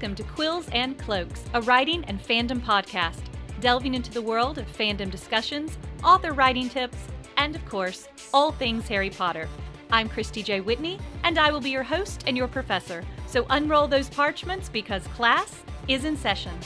welcome to Quills and Cloaks, a writing and fandom podcast, delving into the world of fandom discussions, author writing tips, and of course, all things Harry Potter. I'm Christy J. Whitney, and I will be your host and your professor. So unroll those parchments because class is in session.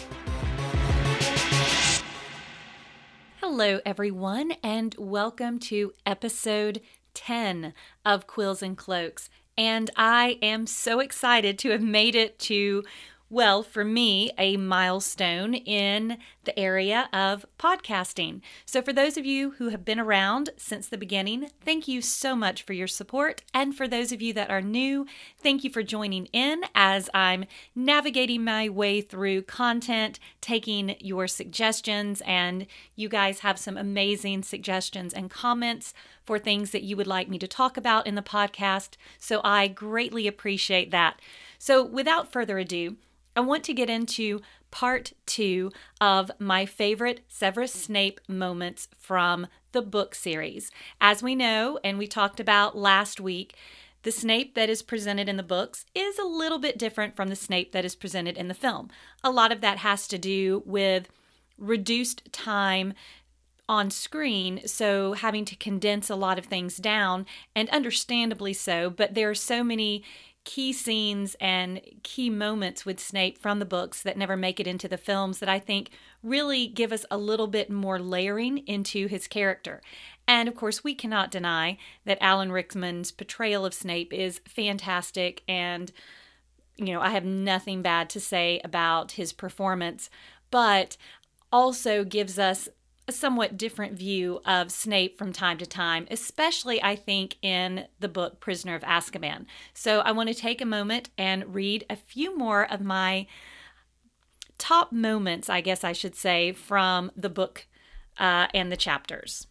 Hello, everyone, and welcome to episode 10 of Quills and Cloaks. And I am so excited to have made it to well, for me, a milestone in the area of podcasting. So, for those of you who have been around since the beginning, thank you so much for your support. And for those of you that are new, thank you for joining in as I'm navigating my way through content, taking your suggestions, and you guys have some amazing suggestions and comments for things that you would like me to talk about in the podcast. So, I greatly appreciate that. So, without further ado, I want to get into part two of my favorite Severus Snape moments from the book series. As we know, and we talked about last week, the Snape that is presented in the books is a little bit different from the Snape that is presented in the film. A lot of that has to do with reduced time on screen, so having to condense a lot of things down, and understandably so, but there are so many key scenes and key moments with Snape from the books that never make it into the films that I think really give us a little bit more layering into his character. And of course, we cannot deny that Alan Rickman's portrayal of Snape is fantastic and you know, I have nothing bad to say about his performance, but also gives us a somewhat different view of Snape from time to time, especially, I think, in the book Prisoner of Azkaban. So I want to take a moment and read a few more of my top moments, I guess I should say, from the book uh, and the chapters.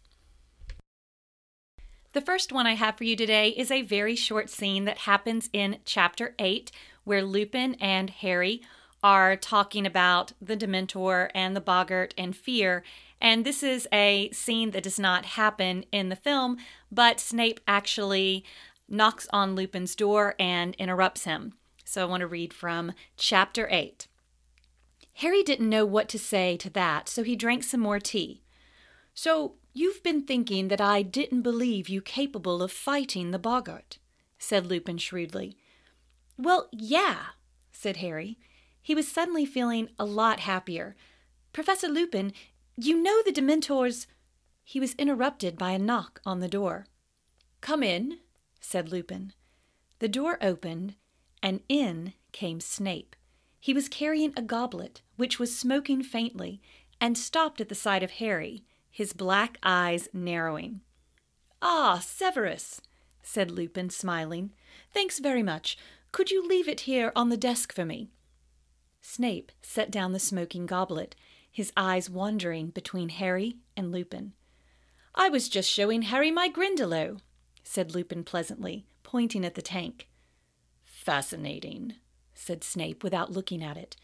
The first one I have for you today is a very short scene that happens in chapter 8, where Lupin and Harry are talking about the Dementor and the Boggart and fear and this is a scene that does not happen in the film, but Snape actually knocks on Lupin's door and interrupts him. So I want to read from chapter 8. Harry didn't know what to say to that, so he drank some more tea. So you've been thinking that I didn't believe you capable of fighting the Boggart, said Lupin shrewdly. Well, yeah, said Harry. He was suddenly feeling a lot happier. Professor Lupin, you know the Dementors. He was interrupted by a knock on the door. Come in, said Lupin. The door opened, and in came Snape. He was carrying a goblet, which was smoking faintly, and stopped at the sight of Harry, his black eyes narrowing. Ah, Severus, said Lupin, smiling. Thanks very much. Could you leave it here on the desk for me? Snape set down the smoking goblet his eyes wandering between Harry and Lupin. I was just showing Harry my Grindylow, said Lupin pleasantly, pointing at the tank. Fascinating, said Snape without looking at it.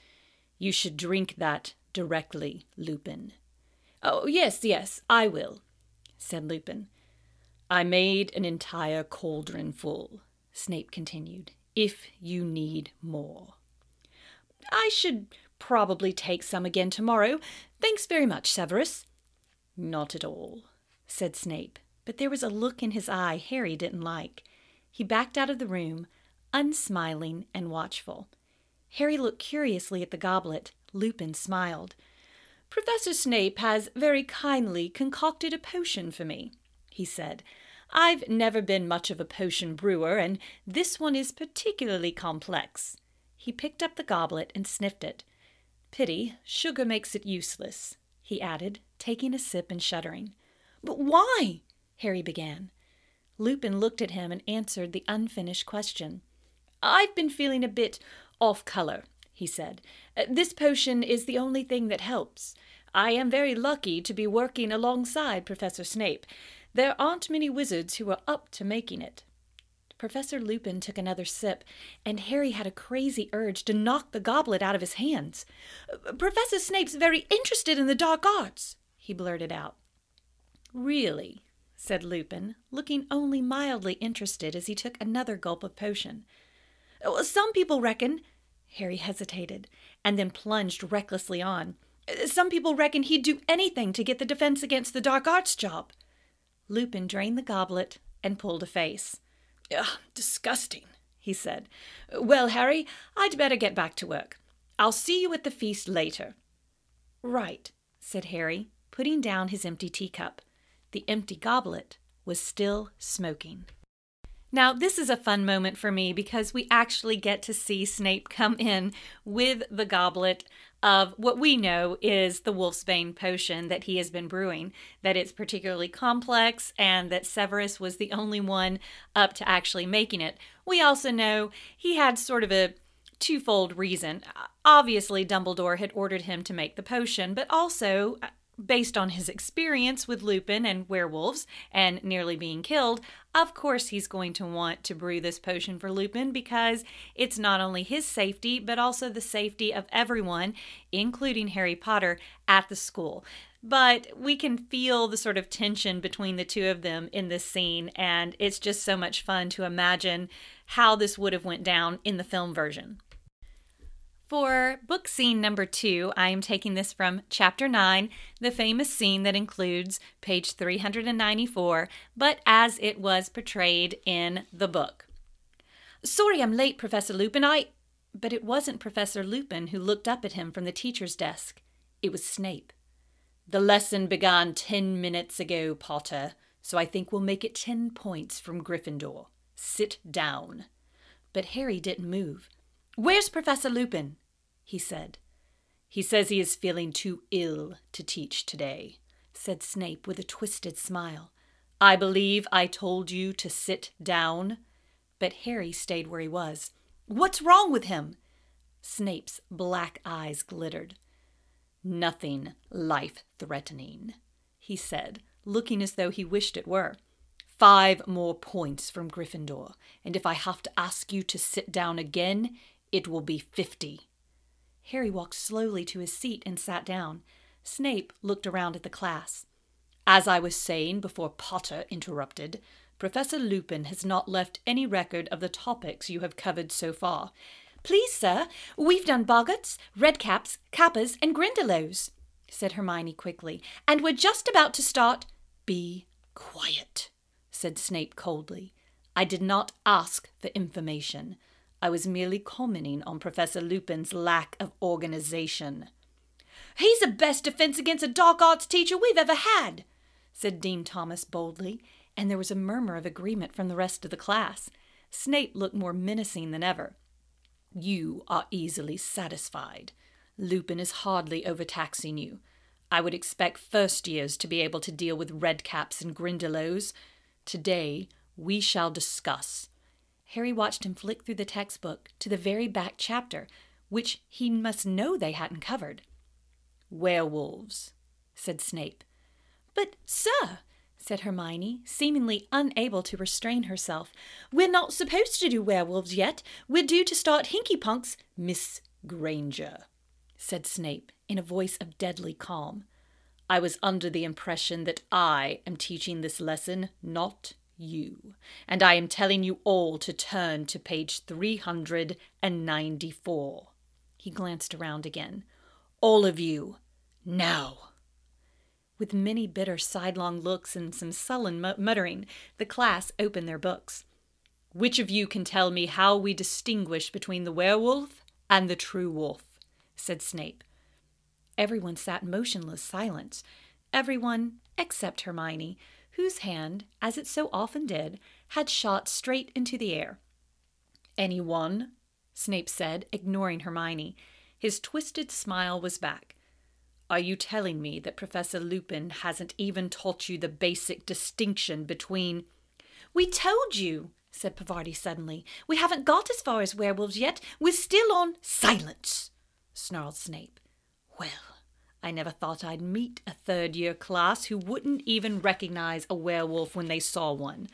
You should drink that directly, Lupin. Oh, yes, yes, I will, said Lupin. I made an entire cauldron full, Snape continued, if you need more. I should probably take some again tomorrow. Thanks very much, Severus. Not at all, said Snape, but there was a look in his eye Harry didn't like. He backed out of the room, unsmiling and watchful. Harry looked curiously at the goblet. Lupin smiled. Professor Snape has very kindly concocted a potion for me, he said. I've never been much of a potion brewer, and this one is particularly complex. He picked up the goblet and sniffed it. Pity, sugar makes it useless, he added, taking a sip and shuddering. But why? Harry began. Lupin looked at him and answered the unfinished question. I've been feeling a bit off color, he said. Uh, this potion is the only thing that helps. I am very lucky to be working alongside Professor Snape. There aren't many wizards who are up to making it. Professor Lupin took another sip, and Harry had a crazy urge to knock the goblet out of his hands. Professor Snape's very interested in the dark arts, he blurted out. Really? said Lupin, looking only mildly interested as he took another gulp of potion. Some people reckon, Harry hesitated and then plunged recklessly on. Some people reckon he'd do anything to get the Defense Against the Dark Arts job. Lupin drained the goblet and pulled a face. Ugh, disgusting, he said. Well, Harry, I'd better get back to work. I'll see you at the feast later. Right, said Harry, putting down his empty teacup. The empty goblet was still smoking. Now, this is a fun moment for me because we actually get to see Snape come in with the goblet of what we know is the Wolfsbane potion that he has been brewing, that it's particularly complex, and that Severus was the only one up to actually making it. We also know he had sort of a twofold reason. Obviously, Dumbledore had ordered him to make the potion, but also based on his experience with Lupin and werewolves and nearly being killed, of course he's going to want to brew this potion for Lupin because it's not only his safety, but also the safety of everyone, including Harry Potter, at the school. But we can feel the sort of tension between the two of them in this scene, and it's just so much fun to imagine how this would have went down in the film version. For book scene number two, I am taking this from chapter 9, the famous scene that includes page 394, but as it was portrayed in the book. Sorry I'm late, Professor Lupin. I. But it wasn't Professor Lupin who looked up at him from the teacher's desk. It was Snape. The lesson began ten minutes ago, Potter, so I think we'll make it ten points from Gryffindor. Sit down. But Harry didn't move. Where's Professor Lupin? He said. He says he is feeling too ill to teach today, said Snape with a twisted smile. I believe I told you to sit down. But Harry stayed where he was. What's wrong with him? Snape's black eyes glittered. Nothing life threatening, he said, looking as though he wished it were. Five more points from Gryffindor, and if I have to ask you to sit down again, it will be fifty. Harry walked slowly to his seat and sat down. Snape looked around at the class. As I was saying before Potter interrupted, Professor Lupin has not left any record of the topics you have covered so far. Please, sir, we've done boggarts, redcaps, kappas, and grindylows, said Hermione quickly, and we're just about to start. Be quiet, said Snape coldly. I did not ask for information. I was merely commenting on Professor Lupin's lack of organization. He's the best defense against a dark arts teacher we've ever had, said Dean Thomas boldly, and there was a murmur of agreement from the rest of the class. Snape looked more menacing than ever. You are easily satisfied. Lupin is hardly overtaxing you. I would expect first years to be able to deal with redcaps and grindylows. Today we shall discuss Harry watched him flick through the textbook to the very back chapter, which he must know they hadn't covered. Werewolves, said Snape. But, sir, said Hermione, seemingly unable to restrain herself, we're not supposed to do werewolves yet. We're due to start Hinky Punks. Miss Granger, said Snape in a voice of deadly calm. I was under the impression that I am teaching this lesson, not you, and I am telling you all to turn to page 394. He glanced around again. All of you, now. With many bitter sidelong looks and some sullen muttering, the class opened their books. Which of you can tell me how we distinguish between the werewolf and the true wolf? said Snape. Everyone sat motionless silent. Everyone except Hermione, whose hand, as it so often did, had shot straight into the air. Any one? Snape said, ignoring Hermione. His twisted smile was back. Are you telling me that Professor Lupin hasn't even taught you the basic distinction between. We told you, said Parvati suddenly. We haven't got as far as werewolves yet. We're still on. Silence, snarled Snape. Well, I never thought I'd meet a third year class who wouldn't even recognize a werewolf when they saw one.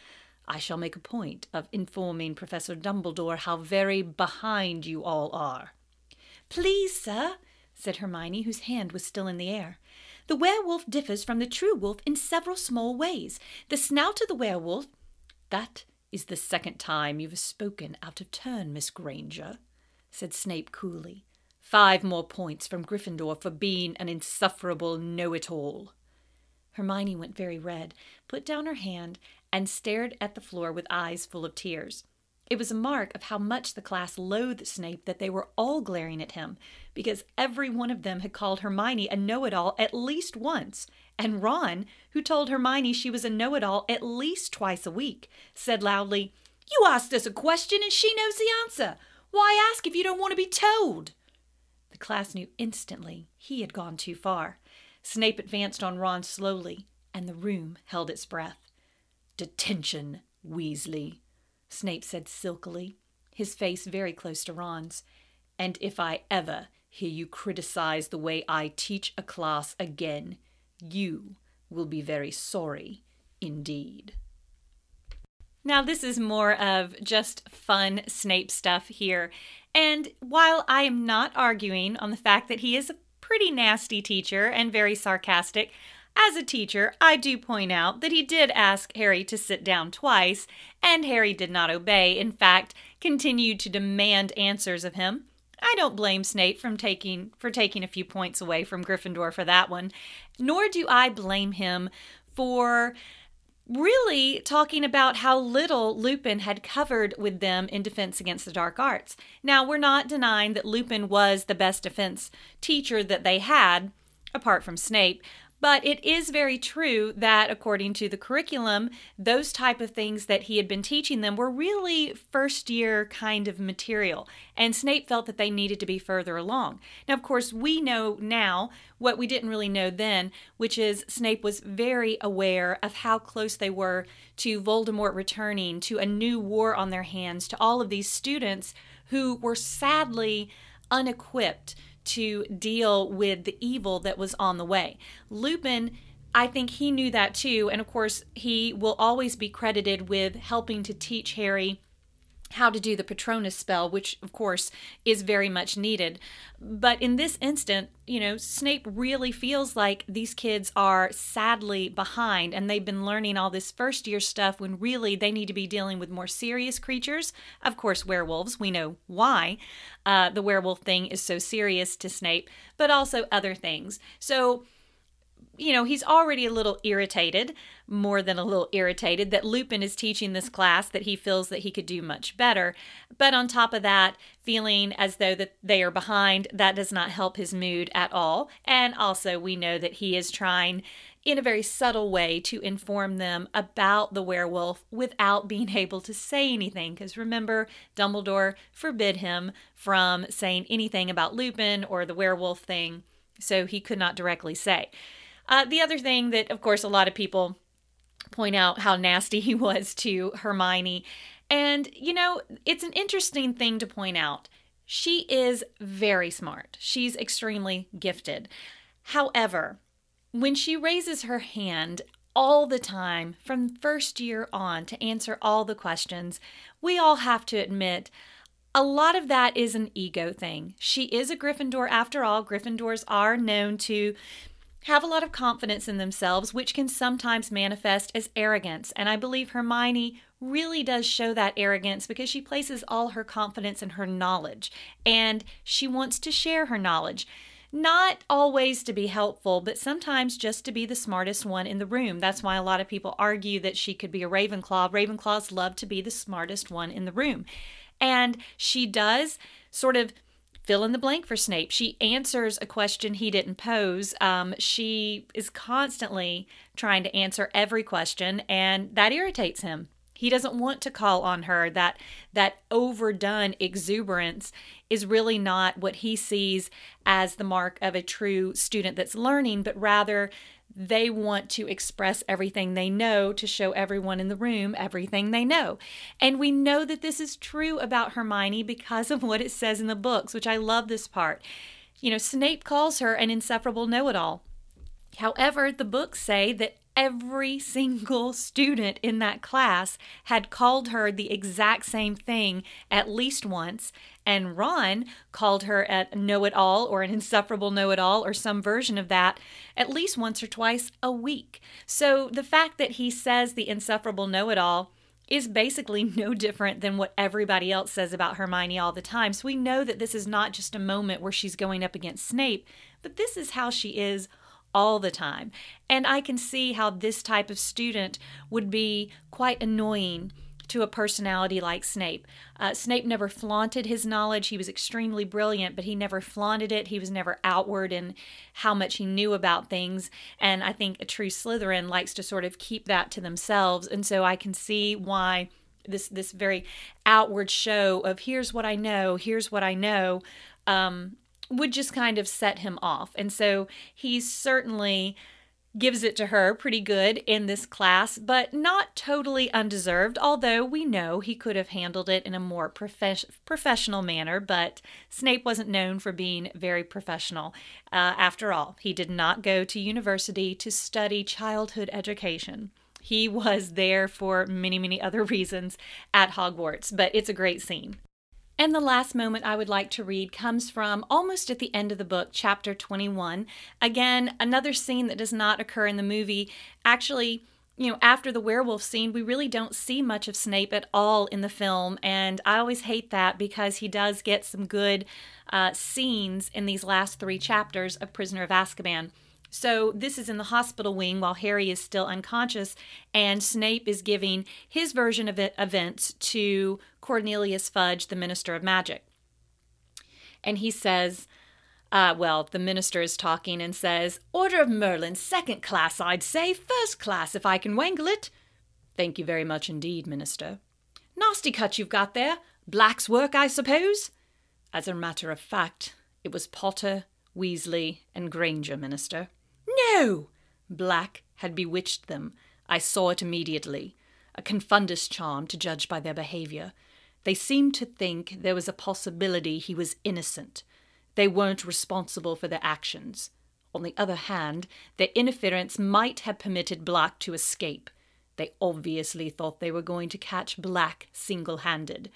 I shall make a point of informing Professor Dumbledore how very behind you all are. Please, sir, said Hermione, whose hand was still in the air. The werewolf differs from the true wolf in several small ways. The snout of the werewolf. That is the second time you've spoken out of turn, Miss Granger, said Snape coolly. Five more points from Gryffindor for being an insufferable know it all. Hermione went very red, put down her hand, and stared at the floor with eyes full of tears. It was a mark of how much the class loathed Snape that they were all glaring at him, because every one of them had called Hermione a know it all at least once, and Ron, who told Hermione she was a know it all at least twice a week, said loudly, You asked us a question and she knows the answer. Why ask if you don't want to be told? The class knew instantly he had gone too far. Snape advanced on Ron slowly, and the room held its breath. Detention, Weasley, Snape said silkily, his face very close to Ron's. And if I ever hear you criticize the way I teach a class again, you will be very sorry indeed. Now, this is more of just fun Snape stuff here. And while I am not arguing on the fact that he is a pretty nasty teacher and very sarcastic, as a teacher, I do point out that he did ask Harry to sit down twice, and Harry did not obey. In fact, continued to demand answers of him. I don't blame Snape from taking for taking a few points away from Gryffindor for that one, nor do I blame him for really talking about how little Lupin had covered with them in Defense Against the Dark Arts. Now, we're not denying that Lupin was the best defense teacher that they had, apart from Snape, but it is very true that according to the curriculum, those type of things that he had been teaching them were really first year kind of material. And Snape felt that they needed to be further along. Now, of course, we know now what we didn't really know then, which is Snape was very aware of how close they were to Voldemort returning, to a new war on their hands, to all of these students who were sadly unequipped to deal with the evil that was on the way. Lupin I think he knew that too. And of course, he will always be credited with helping to teach Harry how to do the Patronus spell, which of course is very much needed. But in this instant, you know, Snape really feels like these kids are sadly behind and they've been learning all this first year stuff when really they need to be dealing with more serious creatures. Of course, werewolves, we know why uh, the werewolf thing is so serious to Snape, but also other things. So, you know, he's already a little irritated, more than a little irritated, that Lupin is teaching this class that he feels that he could do much better. But on top of that, feeling as though that they are behind, that does not help his mood at all. And also, we know that he is trying in a very subtle way to inform them about the werewolf without being able to say anything. Because remember, Dumbledore forbid him from saying anything about Lupin or the werewolf thing, so he could not directly say. Uh, the other thing that, of course, a lot of people point out how nasty he was to Hermione. And, you know, it's an interesting thing to point out. She is very smart, she's extremely gifted. However, when she raises her hand all the time from first year on to answer all the questions, we all have to admit a lot of that is an ego thing. She is a Gryffindor after all. Gryffindors are known to have a lot of confidence in themselves, which can sometimes manifest as arrogance. And I believe Hermione really does show that arrogance because she places all her confidence in her knowledge and she wants to share her knowledge. Not always to be helpful, but sometimes just to be the smartest one in the room. That's why a lot of people argue that she could be a Ravenclaw. Ravenclaws love to be the smartest one in the room. And she does sort of fill in the blank for Snape. She answers a question he didn't pose. Um, she is constantly trying to answer every question, and that irritates him. He doesn't want to call on her. That that overdone exuberance is really not what he sees as the mark of a true student that's learning, but rather they want to express everything they know to show everyone in the room everything they know. And we know that this is true about Hermione because of what it says in the books, which I love this part. You know, Snape calls her an insufferable know it all. However, the books say that every single student in that class had called her the exact same thing at least once. And Ron called her a know it all or an insufferable know it all or some version of that at least once or twice a week. So the fact that he says the insufferable know it all is basically no different than what everybody else says about Hermione all the time. So we know that this is not just a moment where she's going up against Snape, but this is how she is all the time. And I can see how this type of student would be quite annoying to a personality like Snape. Uh, Snape never flaunted his knowledge. He was extremely brilliant, but he never flaunted it. He was never outward in how much he knew about things. And I think a true Slytherin likes to sort of keep that to themselves. And so I can see why this this very outward show of here's what I know, here's what I know, um, would just kind of set him off. And so he certainly gives it to her pretty good in this class, but not totally undeserved, although we know he could have handled it in a more prof- professional manner. But Snape wasn't known for being very professional. Uh, after all, he did not go to university to study childhood education. He was there for many, many other reasons at Hogwarts, but it's a great scene. And the last moment I would like to read comes from almost at the end of the book, chapter 21. Again, another scene that does not occur in the movie. Actually, you know, after the werewolf scene, we really don't see much of Snape at all in the film. And I always hate that because he does get some good uh, scenes in these last three chapters of Prisoner of Azkaban. So this is in the hospital wing while Harry is still unconscious, and Snape is giving his version of events to Cornelius Fudge, the Minister of Magic. And he says, uh, well, the minister is talking and says, Order of Merlin, second class, I'd say, first class, if I can wangle it. Thank you very much indeed, Minister. Nasty cut you've got there. Black's work, I suppose? As a matter of fact, it was Potter, Weasley, and Granger, Minister. No! Black had bewitched them. I saw it immediately. A confundus charm, to judge by their behavior. They seemed to think there was a possibility he was innocent. They weren't responsible for their actions. On the other hand, their interference might have permitted Black to escape. They obviously thought they were going to catch Black single handed.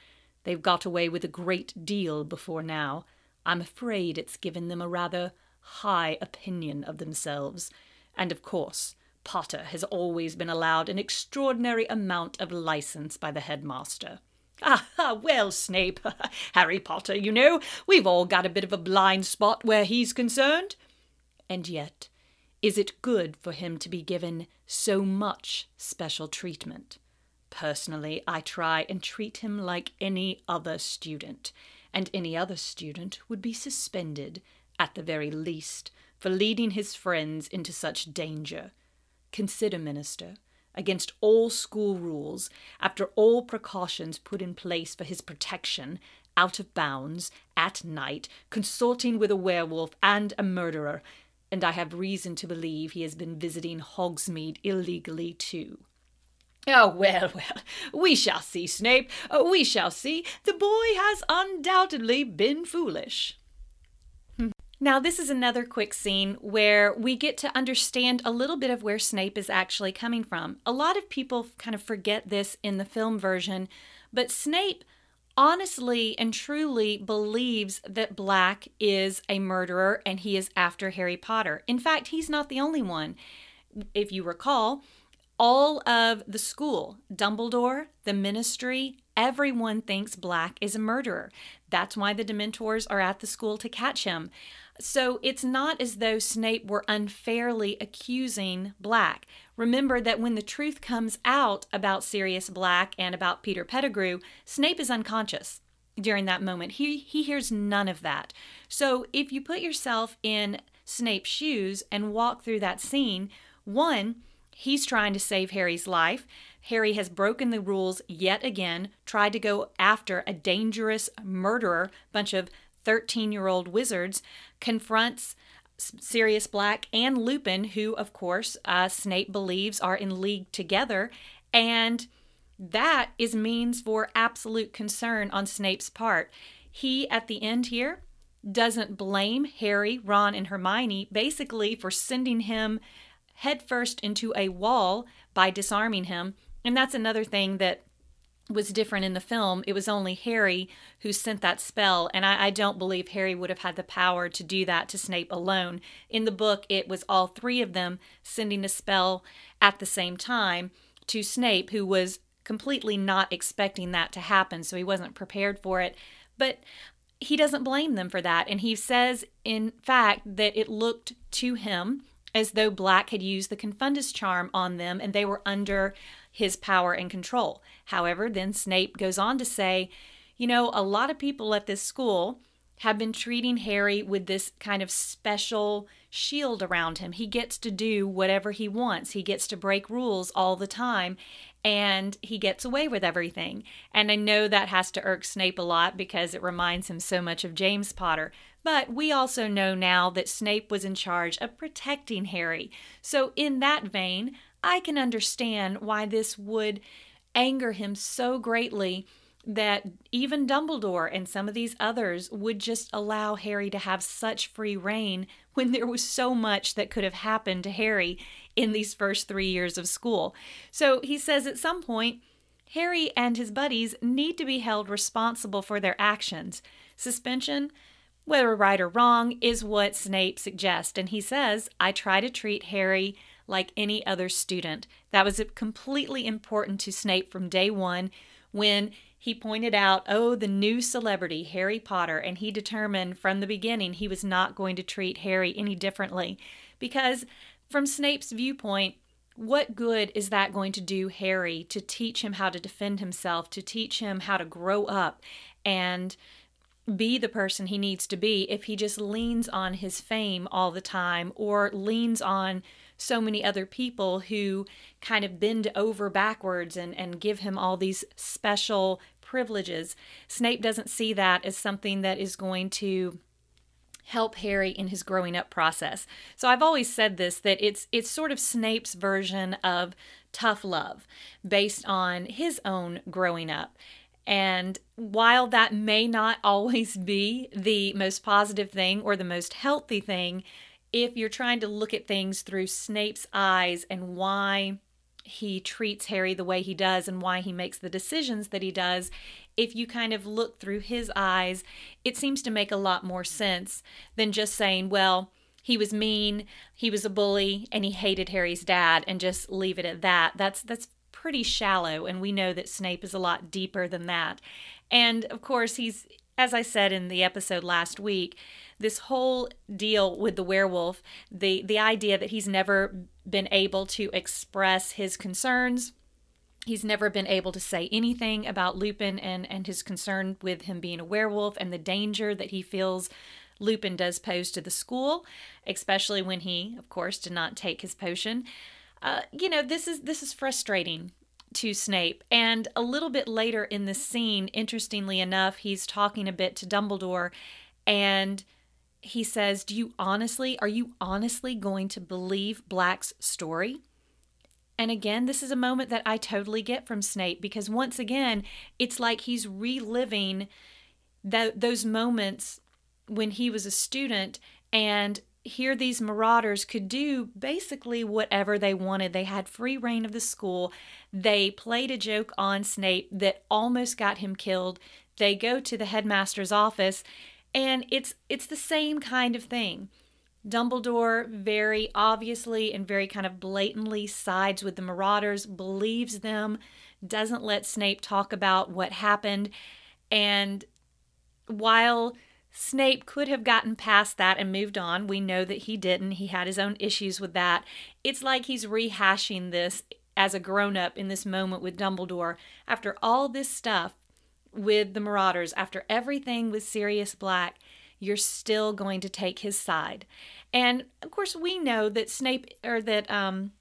They've got away with a great deal before now. I'm afraid it's given them a rather high opinion of themselves. And of course, Potter has always been allowed an extraordinary amount of license by the headmaster. Ah, well, Snape, Harry Potter, you know, we've all got a bit of a blind spot where he's concerned. And yet, is it good for him to be given so much special treatment? Personally, I try and treat him like any other student, and any other student would be suspended at the very least, for leading his friends into such danger. Consider, Minister, against all school rules, after all precautions put in place for his protection, out of bounds, at night, consorting with a werewolf and a murderer, and I have reason to believe he has been visiting Hogsmeade illegally too. Oh, well, well, we shall see, Snape. We shall see. The boy has undoubtedly been foolish. Now, this is another quick scene where we get to understand a little bit of where Snape is actually coming from. A lot of people kind of forget this in the film version, but Snape honestly and truly believes that Black is a murderer and he is after Harry Potter. In fact, he's not the only one. If you recall, all of the school, Dumbledore, the ministry, everyone thinks Black is a murderer. That's why the Dementors are at the school to catch him. So it's not as though Snape were unfairly accusing Black. Remember that when the truth comes out about Sirius Black and about Peter Pettigrew, Snape is unconscious during that moment. He he hears none of that. So if you put yourself in Snape's shoes and walk through that scene, one, he's trying to save Harry's life. Harry has broken the rules yet again, tried to go after a dangerous murderer, bunch of 13 year old wizards, confronts Sirius Black and Lupin, who, of course, uh, Snape believes are in league together. And that is means for absolute concern on Snape's part. He, at the end here, doesn't blame Harry, Ron, and Hermione basically for sending him headfirst into a wall by disarming him. And that's another thing that was different in the film. It was only Harry who sent that spell, and I, I, don't believe Harry would have had the power to do that to Snape alone. In the book, it was all three of them sending a spell at the same time to Snape, who was completely not expecting that to happen, so he wasn't prepared for it. But he doesn't blame them for that. And he says, in fact, that it looked to him as though Black had used the Confundus charm on them and they were under his power and control. However, then Snape goes on to say, you know, a lot of people at this school have been treating Harry with this kind of special shield around him. He gets to do whatever he wants, he gets to break rules all the time, and he gets away with everything. And I know that has to irk Snape a lot because it reminds him so much of James Potter. But we also know now that Snape was in charge of protecting Harry. So, in that vein, I can understand why this would anger him so greatly that even Dumbledore and some of these others would just allow Harry to have such free reign when there was so much that could have happened to Harry in these first three years of school. So he says at some point, Harry and his buddies need to be held responsible for their actions. Suspension, whether right or wrong, is what Snape suggests. And he says, I try to treat Harry like any other student. That was completely important to Snape from day one when he pointed out, oh, the new celebrity, Harry Potter, and he determined from the beginning he was not going to treat Harry any differently. Because from Snape's viewpoint, what good is that going to do Harry to teach him how to defend himself, to teach him how to grow up and be the person he needs to be if he just leans on his fame all the time or leans on so many other people who kind of bend over backwards and, and give him all these special privileges. Snape doesn't see that as something that is going to help Harry in his growing up process. So I've always said this that it's it's sort of Snape's version of tough love based on his own growing up. And while that may not always be the most positive thing or the most healthy thing, if you're trying to look at things through Snape's eyes and why he treats Harry the way he does and why he makes the decisions that he does, if you kind of look through his eyes, it seems to make a lot more sense than just saying, well, he was mean, he was a bully, and he hated Harry's dad and just leave it at that. That's that's pretty shallow and we know that Snape is a lot deeper than that. And of course, he's as I said in the episode last week, this whole deal with the werewolf, the the idea that he's never been able to express his concerns, he's never been able to say anything about Lupin and and his concern with him being a werewolf and the danger that he feels Lupin does pose to the school, especially when he, of course, did not take his potion. Uh, you know, this is this is frustrating to Snape. And a little bit later in the scene, interestingly enough, he's talking a bit to Dumbledore and he says, Do you honestly, are you honestly going to believe Black's story? And again, this is a moment that I totally get from Snape because once again, it's like he's reliving that those moments when he was a student and here these marauders could do basically whatever they wanted. They had free reign of the school. They played a joke on Snape that almost got him killed. They go to the headmaster's office and it's it's the same kind of thing. Dumbledore very obviously and very kind of blatantly sides with the marauders, believes them, doesn't let Snape talk about what happened. And while Snape could have gotten past that and moved on, we know that he didn't. He had his own issues with that. It's like he's rehashing this as a grown up in this moment with Dumbledore after all this stuff with the Marauders, after everything with Sirius Black, you're still going to take his side. And of course, we know that Snape or that um,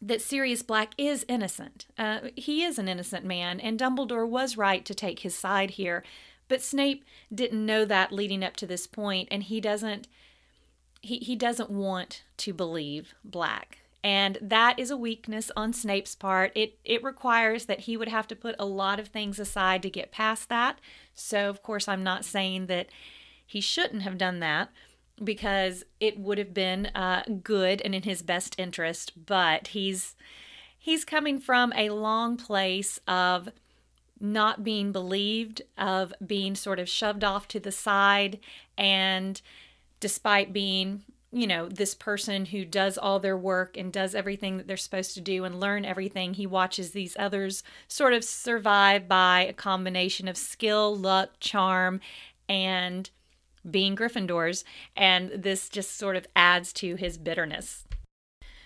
that Sirius Black is innocent. Uh, he is an innocent man, and Dumbledore was right to take his side here. But Snape didn't know that leading up to this point, and he doesn't. He, he doesn't want to believe Black. And that is a weakness on Snape's part. It it requires that he would have to put a lot of things aside to get past that. So of course I'm not saying that he shouldn't have done that because it would have been uh, good and in his best interest. But he's he's coming from a long place of not being believed, of being sort of shoved off to the side, and despite being you know, this person who does all their work and does everything that they're supposed to do and learn everything. He watches these others sort of survive by a combination of skill, luck, charm, and being Gryffindors. And this just sort of adds to his bitterness.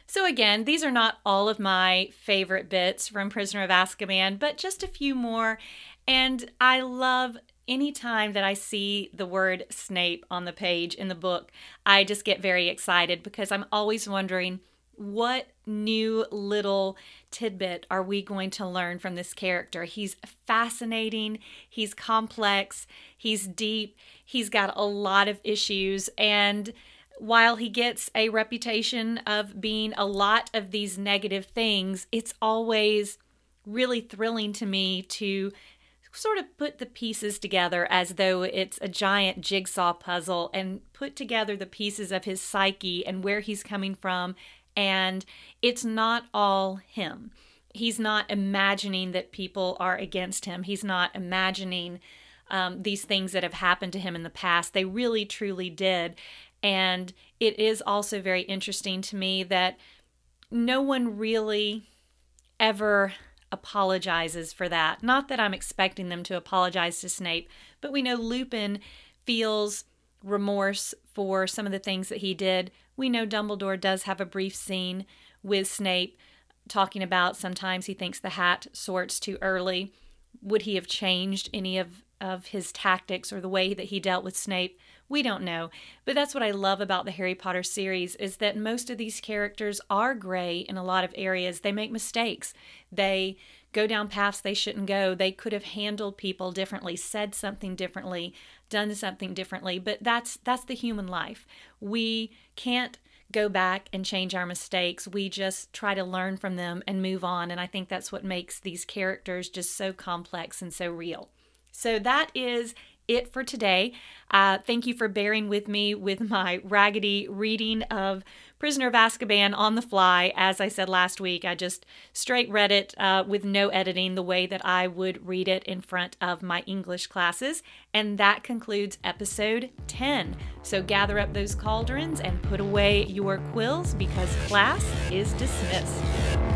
So, again, these are not all of my favorite bits from Prisoner of Azkaban, but just a few more. And I love anytime that I see the word Snape on the page in the book, I just get very excited because I'm always wondering what new little tidbit are we going to learn from this character? He's fascinating, he's complex, he's deep, he's got a lot of issues, and while he gets a reputation of being a lot of these negative things, it's always really thrilling to me to sort of put the pieces together as though it's a giant jigsaw puzzle and put together the pieces of his psyche and where he's coming from. And it's not all him. He's not imagining that people are against him. He's not imagining um, these things that have happened to him in the past. They really, truly did. And it is also very interesting to me that no one really ever apologizes for that. Not that I'm expecting them to apologize to Snape, but we know Lupin feels remorse for some of the things that he did. We know Dumbledore does have a brief scene with Snape talking about sometimes he thinks the hat sorts too early. Would he have changed any of, of his tactics or the way that he dealt with Snape? We don't know. But that's what I love about the Harry Potter series is that most of these characters are gray in a lot of areas. They make mistakes. They go down paths they shouldn't go. They could have handled people differently, said something differently, done something differently, but that's that's the human life. We can't go back and change our mistakes. We just try to learn from them and move on, and I think that's what makes these characters just so complex and so real. So that is it for today. Uh, thank you for bearing with me with my raggedy reading of Prisoner of Azkaban on the fly. As I said last week, I just straight read it uh, with no editing the way that I would read it in front of my English classes. And that concludes episode 10. So gather up those cauldrons and put away your quills because class is dismissed.